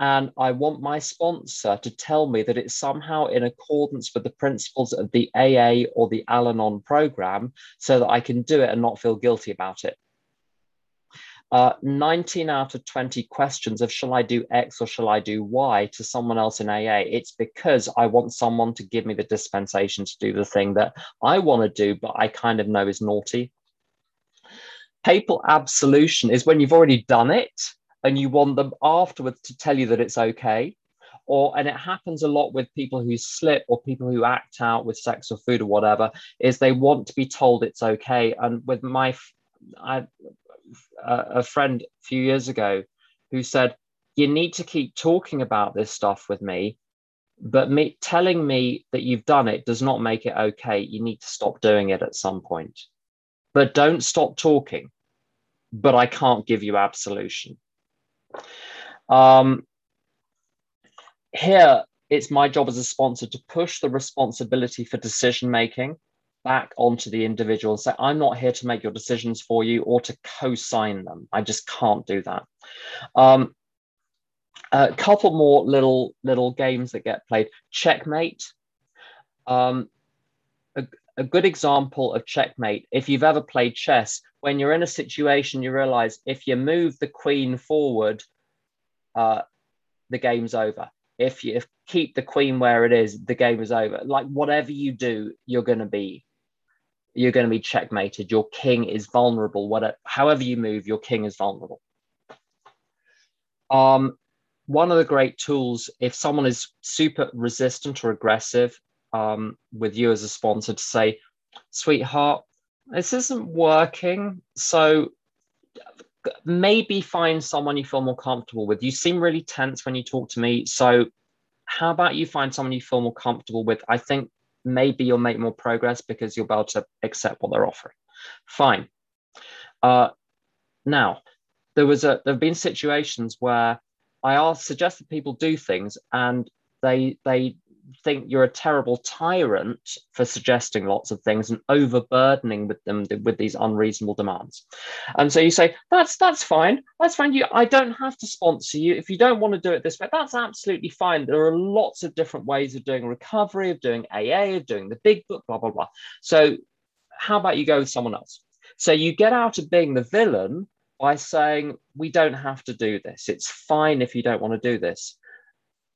and I want my sponsor to tell me that it's somehow in accordance with the principles of the AA or the Al Anon program so that I can do it and not feel guilty about it. Uh, 19 out of 20 questions of shall I do X or shall I do Y to someone else in AA, it's because I want someone to give me the dispensation to do the thing that I want to do, but I kind of know is naughty. Papal absolution is when you've already done it and you want them afterwards to tell you that it's okay. or and it happens a lot with people who slip or people who act out with sex or food or whatever is they want to be told it's okay and with my I, a friend a few years ago who said you need to keep talking about this stuff with me but me telling me that you've done it does not make it okay. You need to stop doing it at some point. But don't stop talking. But i can't give you absolution. Um, here it's my job as a sponsor to push the responsibility for decision making back onto the individual and say i'm not here to make your decisions for you or to co-sign them i just can't do that um, a couple more little little games that get played. Checkmate. Um, a, a good example of checkmate. If you've ever played chess, when you're in a situation, you realize if you move the queen forward, uh, the game's over. If you keep the queen where it is, the game is over. Like whatever you do, you're going to be you're going to be checkmated. Your king is vulnerable. Whatever, however you move, your king is vulnerable. Um, one of the great tools, if someone is super resistant or aggressive um, with you as a sponsor, to say, sweetheart, this isn't working. So maybe find someone you feel more comfortable with. You seem really tense when you talk to me. So how about you find someone you feel more comfortable with? I think maybe you'll make more progress because you'll be able to accept what they're offering. Fine. Uh, now, there was a there have been situations where I ask, suggest that people do things and they they think you're a terrible tyrant for suggesting lots of things and overburdening with them with these unreasonable demands. And so you say, that's that's fine. That's fine. You I don't have to sponsor you. If you don't want to do it this way, that's absolutely fine. There are lots of different ways of doing recovery, of doing AA, of doing the big book, blah, blah, blah. So how about you go with someone else? So you get out of being the villain by saying we don't have to do this. It's fine if you don't want to do this.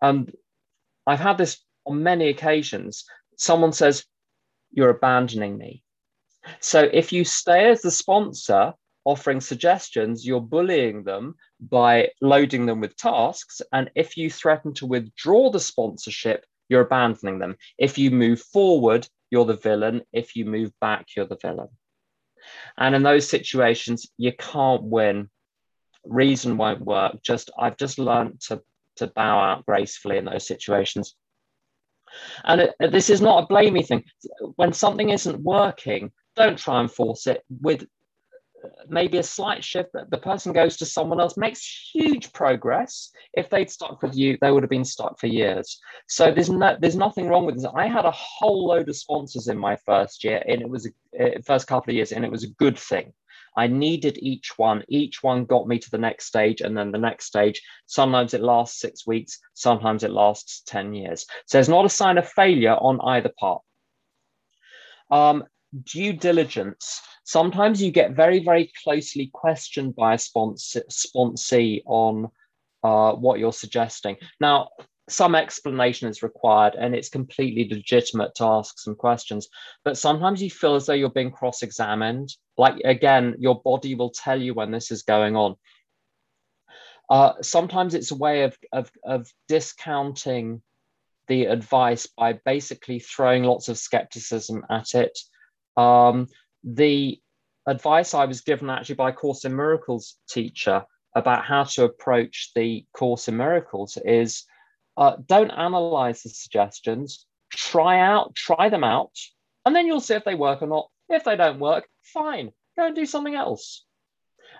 And I've had this on many occasions. Someone says, You're abandoning me. So if you stay as the sponsor, offering suggestions, you're bullying them by loading them with tasks. And if you threaten to withdraw the sponsorship, you're abandoning them. If you move forward, you're the villain. If you move back, you're the villain. And in those situations, you can't win. Reason won't work. Just I've just learned to to bow out gracefully in those situations. And it, this is not a blamey thing. When something isn't working, don't try and force it with maybe a slight shift that the person goes to someone else makes huge progress. If they'd stuck with you they would have been stuck for years. So there's no there's nothing wrong with this. I had a whole load of sponsors in my first year and it was a, uh, first couple of years and it was a good thing I needed each one. Each one got me to the next stage and then the next stage. Sometimes it lasts six weeks, sometimes it lasts 10 years. So there's not a sign of failure on either part. Um, due diligence. Sometimes you get very, very closely questioned by a sponsor, sponsee on uh, what you're suggesting. Now, some explanation is required and it's completely legitimate to ask some questions but sometimes you feel as though you're being cross-examined. Like again your body will tell you when this is going on. Uh, sometimes it's a way of, of, of discounting the advice by basically throwing lots of skepticism at it. Um, the advice I was given actually by Course in Miracles teacher about how to approach the Course in Miracles is uh, don't analyze the suggestions, try out, try them out, and then you'll see if they work or not. If they don't work, fine, go and do something else.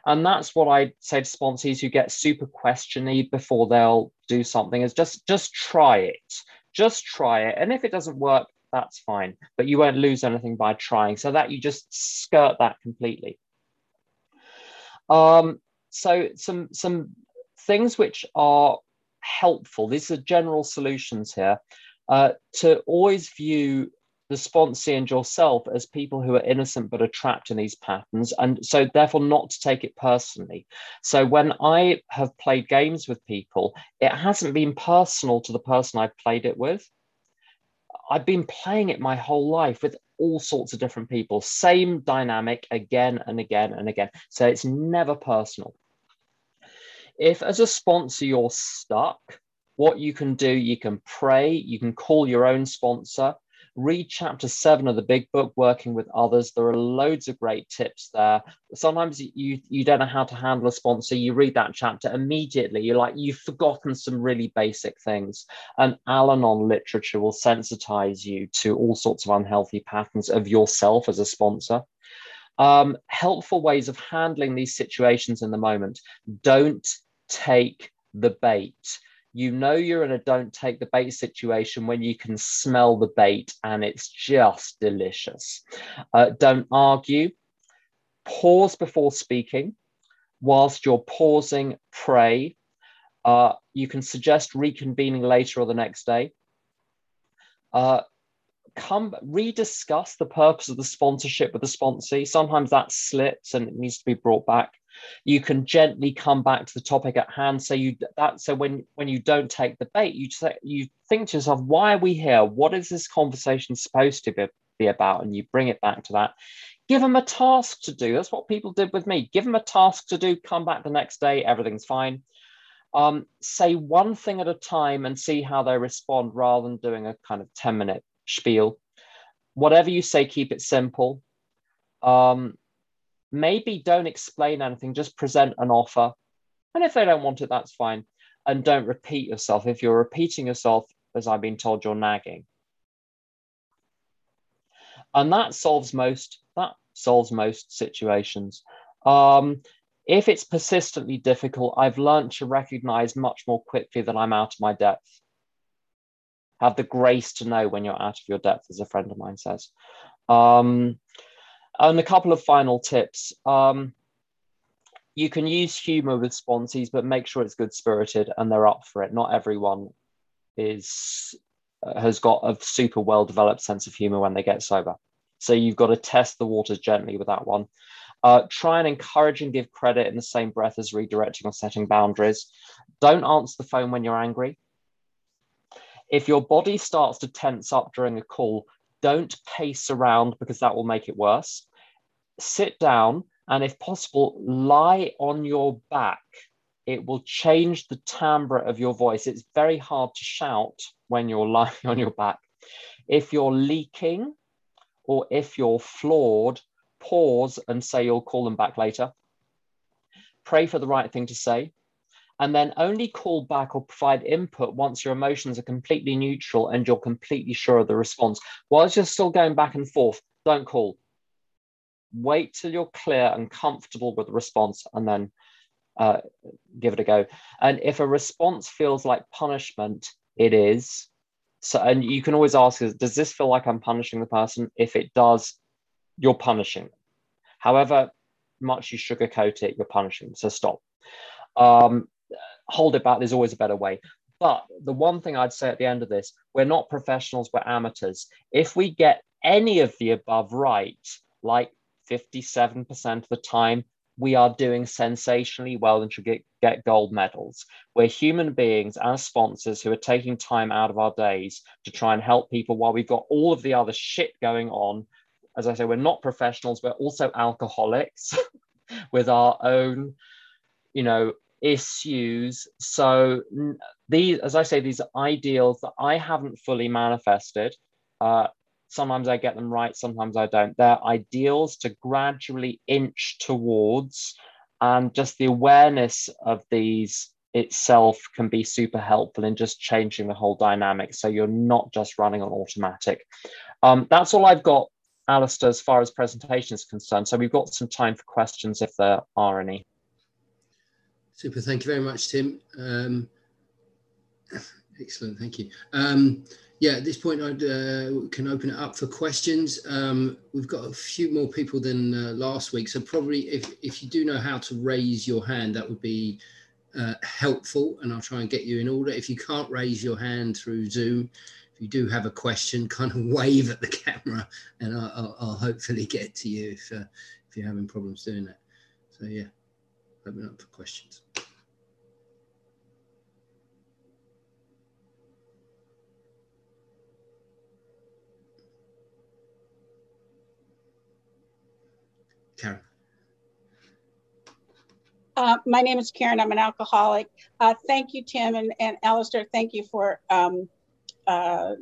And that's what I say to sponsees who get super questiony before they'll do something is just just try it. Just try it. And if it doesn't work, that's fine. But you won't lose anything by trying. So that you just skirt that completely. Um, so some some things which are helpful. These are general solutions here. Uh, to always view the sponsee and yourself as people who are innocent but are trapped in these patterns, and so therefore not to take it personally. So when I have played games with people, it hasn't been personal to the person I've played it with. I've been playing it my whole life with all sorts of different people, same dynamic again and again and again. So it's never personal. If as a sponsor you're stuck, What you can do, you can pray, you can call your own sponsor, read chapter seven of the big book working with others. There are loads of great tips there. Sometimes you you don't know how to handle a sponsor. You read that chapter immediately. You're like you've forgotten some really basic things. And al-anon literature will sensitize you to all sorts of unhealthy patterns of yourself as a sponsor. Um, helpful ways of handling these situations in the moment. Don't take the bait you know you're in a don't take the bait situation when you can smell the bait and it's just delicious. Uh, don't argue. Pause before speaking. Whilst you're pausing, pray. Uh, you can suggest reconvening later or the next day. Uh, come rediscuss the purpose of the sponsorship with the sponsee. Sometimes that slips and it needs to be brought back you can gently come back to the topic at hand. So you that so when when you don't take the bait you say, you think to yourself why are we here? What is this conversation supposed to be, be about? And you bring it back to that. Give them a task to do. That's what people did with me. Give them a task to do. Come back the next day. Everything's fine. Um, say one thing at a time and see how they respond rather than doing a kind of 10 minute spiel. Whatever you say keep it simple. Um, maybe don't explain anything, just present an offer. And if they don't want it, that's fine. And don't repeat yourself. If you're repeating yourself, as I've been told, you're nagging. And that solves most, that solves most situations. Um, if it's persistently difficult, I've learned to recognize much more quickly that I'm out of my depth. Have the grace to know when you're out of your depth, as a friend of mine says. Um, and a couple of final tips. Um, you can use humor with sponsees, but make sure it's good spirited and they're up for it. Not everyone is uh, has got a super well developed sense of humor when they get sober. So you've got to test the waters gently with that one. Uh, try and encourage and give credit in the same breath as redirecting or setting boundaries. Don't answer the phone when you're angry. If your body starts to tense up during a call, don't pace around because that will make it worse sit down and if possible, lie on your back. It will change the timbre of your voice. It's very hard to shout when you're lying on your back. If you're leaking or if you're flawed, pause and say you'll call them back later. Pray for the right thing to say. And then only call back or provide input once your emotions are completely neutral and you're completely sure of the response. Whilst you're still going back and forth, don't call wait till you're clear and comfortable with the response and then uh, give it a go. And if a response feels like punishment, it is. So, and you can always ask, does this feel like I'm punishing the person? If it does, you're punishing. However much you sugarcoat it, you're punishing. So stop. Um, hold it back. There's always a better way. But the one thing I'd say at the end of this, we're not professionals, we're amateurs. If we get any of the above right, like 57% of the time, we are doing sensationally well and should get, get gold medals. We're human beings as sponsors who are taking time out of our days to try and help people while we've got all of the other shit going on. As I say, we're not professionals, we're also alcoholics with our own, you know, issues. So these, as I say, these are ideals that I haven't fully manifested. Uh, Sometimes I get them right, sometimes I don't. They're ideals to gradually inch towards, and just the awareness of these itself can be super helpful in just changing the whole dynamic. So you're not just running on automatic. Um, that's all I've got, Alistair, as far as presentation is concerned. So we've got some time for questions if there are any.
Super. Thank you very much, Tim. Um, excellent. Thank you. Um, yeah, at this point, I uh, can open it up for questions. Um, we've got a few more people than uh, last week, so probably if, if you do know how to raise your hand, that would be uh, helpful, and I'll try and get you in order. If you can't raise your hand through Zoom, if you do have a question, kind of wave at the camera, and I'll, I'll, I'll hopefully get to you if, uh, if you're having problems doing that. So yeah, open up for questions. Karen.
Uh, my name is Karen. I'm an alcoholic. Uh, thank you, Tim and, and Alistair. Thank you for um, uh,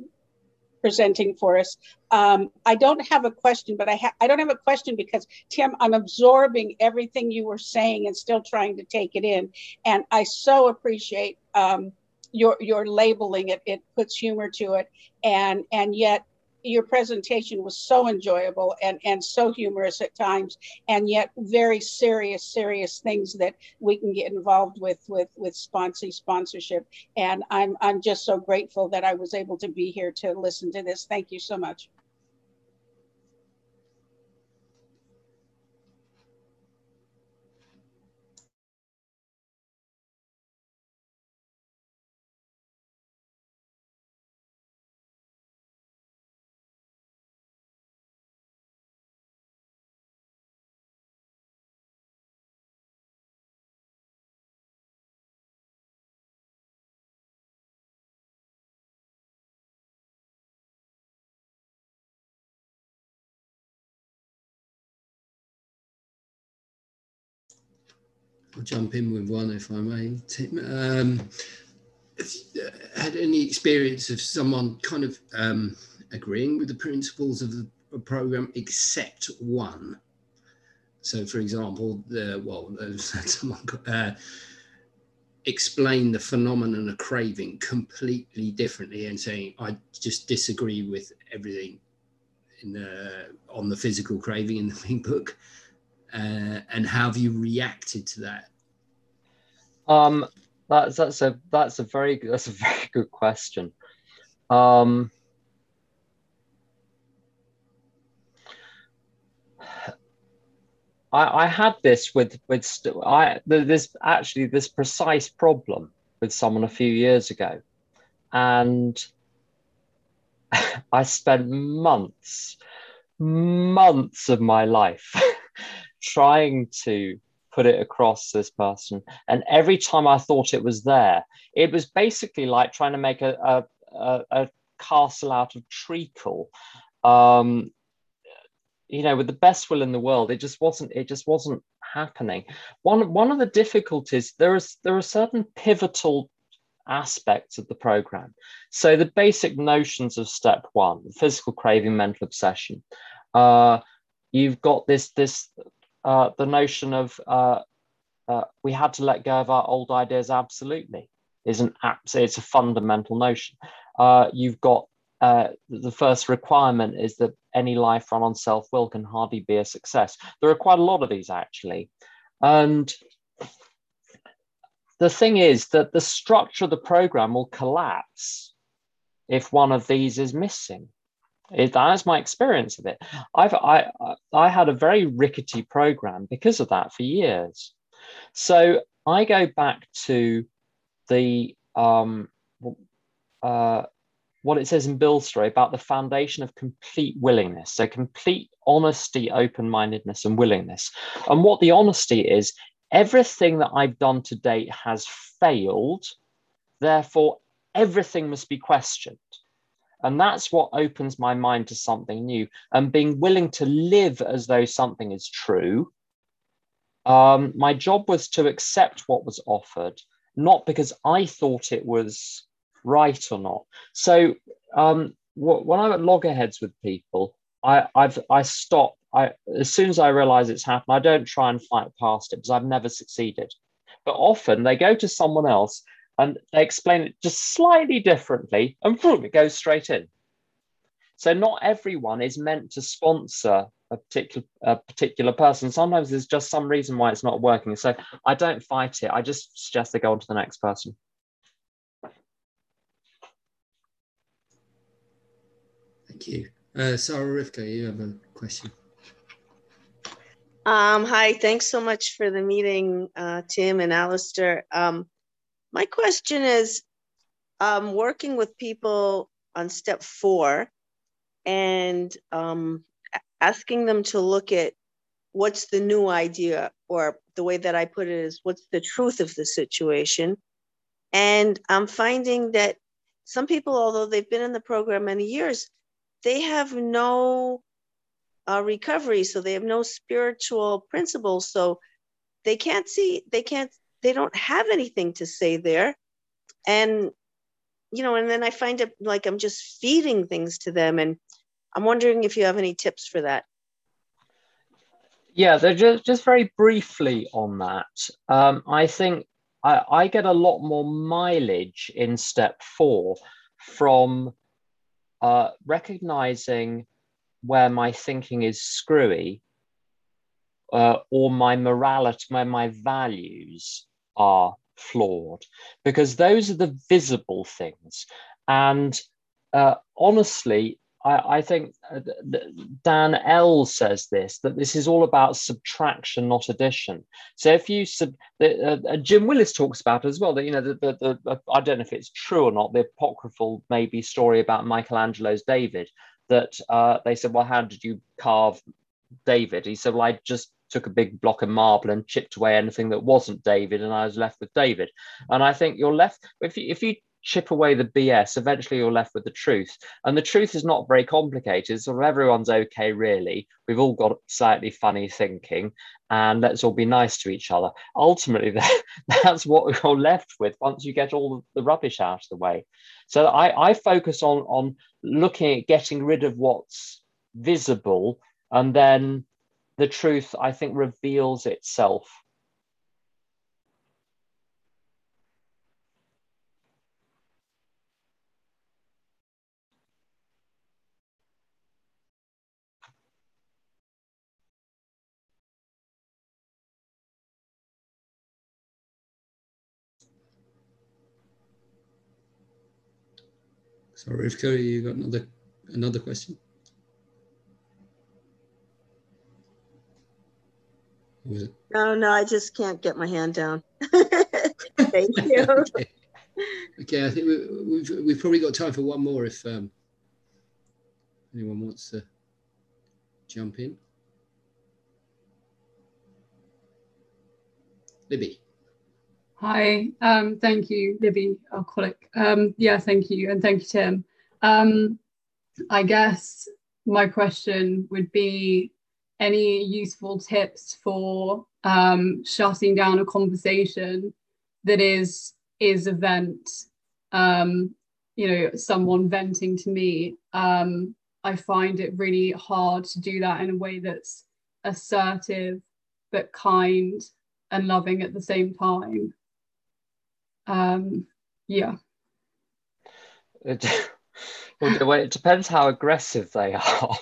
presenting for us. Um, I don't have a question, but I, I don't have a question because, Tim, I'm absorbing everything you were saying and still trying to take it in. And I so appreciate um, your, your labeling it. It puts humor to it. And, and yet your presentation was so enjoyable and, and so humorous at times, and yet very serious, serious things that we can get involved with with with sponsor sponsorship. And I'm I'm just so grateful that I was able to be here to listen to this. Thank you so much.
I'll jump in with one if I may. Tim, um, had any experience of someone kind of um, agreeing with the principles of the program except one? So, for example, the well, someone uh, explain the phenomenon of craving completely differently and saying, "I just disagree with everything in the, on the physical craving in the book." Uh, and how have you reacted to that?
Um, that's that's a that's a very that's a very good question. Um, I, I had this with with st- I this actually this precise problem with someone a few years ago, and I spent months months of my life trying to put it across this person. And every time I thought it was there, it was basically like trying to make a, a, a castle out of treacle. Um, you know, with the best will in the world, it just wasn't. It just wasn't happening. One one of the difficulties there is there are certain pivotal aspects of the program. So the basic notions of step one, physical craving, mental obsession. Uh, you've got this this uh, the notion of uh, uh, we had to let go of our old ideas absolutely is an it's a fundamental notion. Uh, you've got uh, the first requirement is that any life run on self will can hardly be a success. There are quite a lot of these actually, and the thing is that the structure of the program will collapse if one of these is missing. It, that's my experience of it. I've I I had a very rickety program because of that for years. So I go back to the um, uh, what it says in Bill's story about the foundation of complete willingness. So complete honesty, open-mindedness, and willingness. And what the honesty is, everything that I've done to date has failed. Therefore, everything must be questioned. And that's what opens my mind to something new and being willing to live as though something is true. Um, my job was to accept what was offered, not because I thought it was right or not. So um, when I'm at loggerheads with people, I, I've I stop. I as soon as I realize it's happened, I don't try and fight past it because I've never succeeded. But often they go to someone else and they explain it just slightly differently, and boom, it goes straight in. So not everyone is meant to sponsor a particular a particular person. Sometimes there's just some reason why it's not working. So I don't fight it. I just suggest they go on to the next person.
Thank you. Uh, Sarah Rivka, you have a question.
Um, hi, thanks so much for the meeting, uh, Tim and Alistair. Um, my question is um, working with people on step four and um, asking them to look at what's the new idea, or the way that I put it is what's the truth of the situation. And I'm finding that some people, although they've been in the program many years, they have no uh, recovery. So they have no spiritual principles. So they can't see, they can't, they don't have anything to say there. And, you know, and then I find it like I'm just feeding things to them. And I'm wondering if you have any tips for that.
Yeah, they're just, just very briefly on that. Um, I think I, I get a lot more mileage in step four from uh, recognizing where my thinking is screwy uh, or my morality, where my values are flawed, because those are the visible things. And uh, honestly, I, I think uh, Dan L says this that this is all about subtraction, not addition. So if you sub, uh, uh, Jim Willis talks about as well that you know the, the, the I don't know if it's true or not the apocryphal maybe story about Michelangelo's David that uh, they said, well, how did you carve David? He said, well, I just took a big block of marble and chipped away anything that wasn't David, and I was left with David. And I think you're left if you, if you chip away the BS, eventually you're left with the truth. And the truth is not very complicated. Sort of everyone's okay, really. We've all got slightly funny thinking, and let's all be nice to each other. Ultimately, that, that's what you're left with once you get all the rubbish out of the way. So I, I focus on on looking at getting rid of what's visible, and then the truth I think reveals itself
So Rivka, you got another another question?
No, no, I just can't get my hand down. Thank you.
okay. okay. I think we, have we've, we've probably got time for one more if um, anyone wants to jump in. Libby.
Hi, um, thank you, Libby Alcoholic. Um, yeah, thank you, and thank you, Tim. Um, I guess my question would be any useful tips for um, shutting down a conversation that is is a vent. Um, you know, someone venting to me. Um, I find it really hard to do that in a way that's assertive but kind and loving at the same time um, yeah.
Well, it depends how aggressive they are.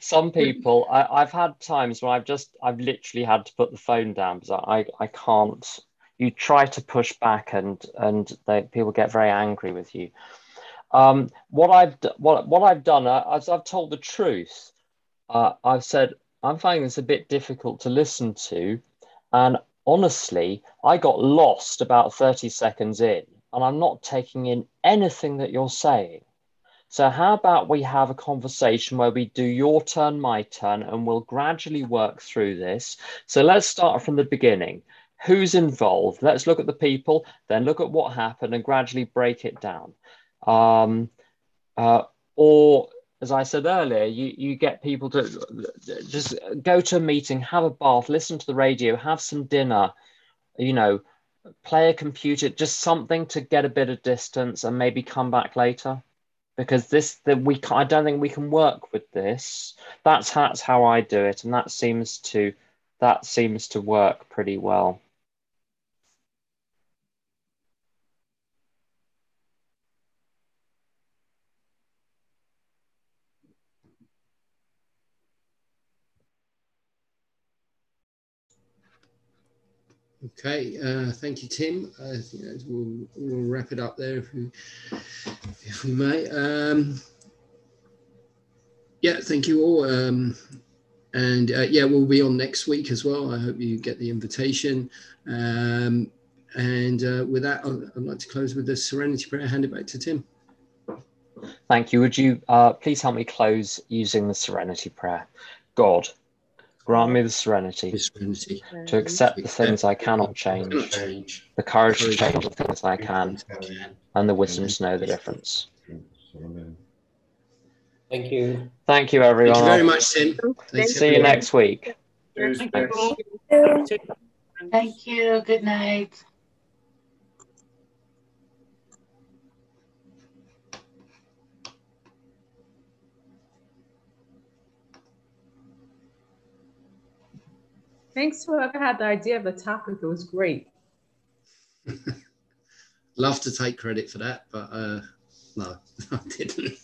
Some people, I, have had times where I've just, I've literally had to put the phone down because I, I can't. You try to push back, and and they, people get very angry with you. Um, what I've what what I've done, as I've told the truth, uh, I've said I'm finding this a bit difficult to listen to, and honestly, I got lost about 30 seconds in and I'm not taking in anything that you're saying. So, how about we have a conversation where we do your turn, my turn, and we'll gradually work through this? So, let's start from the beginning. Who's involved? Let's look at the people, then look at what happened and gradually break it down. Um, uh, or as I said earlier, you, you get people to just go to a meeting, have a bath, listen to the radio, have some dinner, you know, play a computer, just something to get a bit of distance and maybe come back later. Because this, that we, can, I don't think we can work with this. That's that's how I do it, and that seems to, that seems to work pretty well.
Okay, uh, thank you, Tim. I think we'll, we'll, wrap it up there if we, if we may. Um, yeah, thank you all. Um, and uh, yeah, we'll be on next week as well. I hope you get the invitation. Um, and uh, with that, I'd, I'd, like to close with the Serenity Prayer. Hand it back to Tim.
Thank you. Would you uh, please help me close using the Serenity Prayer? God, Grant me the serenity,
the serenity
to accept the things I cannot change, the courage to change the things I can, and the wisdom to know the difference.
Thank you.
Thank you, everyone.
Thank you very much, Tim.
See you next week.
Thanks. Thank you. Good night.
Thanks to whoever had the idea of the topic. It was great.
Love to take credit for that, but uh, no, I didn't.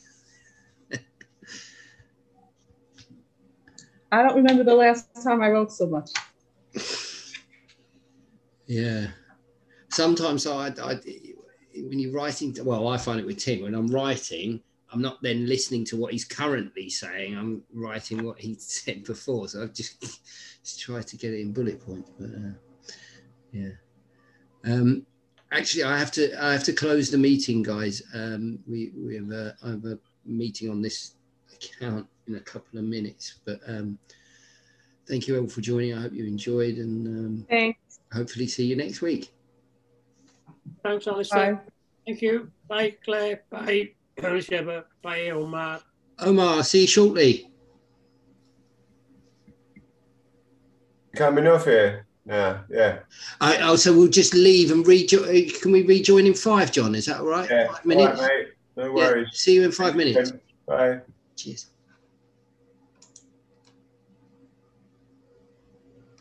I don't remember the last time I wrote so much.
Yeah. Sometimes I, I, when you're writing, well, I find it with Tim, when I'm writing, I'm not then listening to what he's currently saying. I'm writing what he said before. So I've just, just tried to get it in bullet points. But uh, yeah. Um, actually, I have to I have to close the meeting, guys. Um, we we have a, I have a meeting on this account in a couple of minutes. But um, thank you all for joining. I hope you enjoyed, and um,
Thanks.
hopefully see you next week.
Thanks, Alistair.
Bye.
Thank you. Bye, Claire. Bye, Elizabeth. Bye, Omar.
Omar, see you shortly.
Coming off here Yeah, yeah.
I, oh, so we'll just leave and rejoin. Uh, can we rejoin in five, John? Is that all right?
Yeah.
Five minutes.
right, mate. No
Yeah,
worries.
See you in five minutes.
Bye.
Cheers.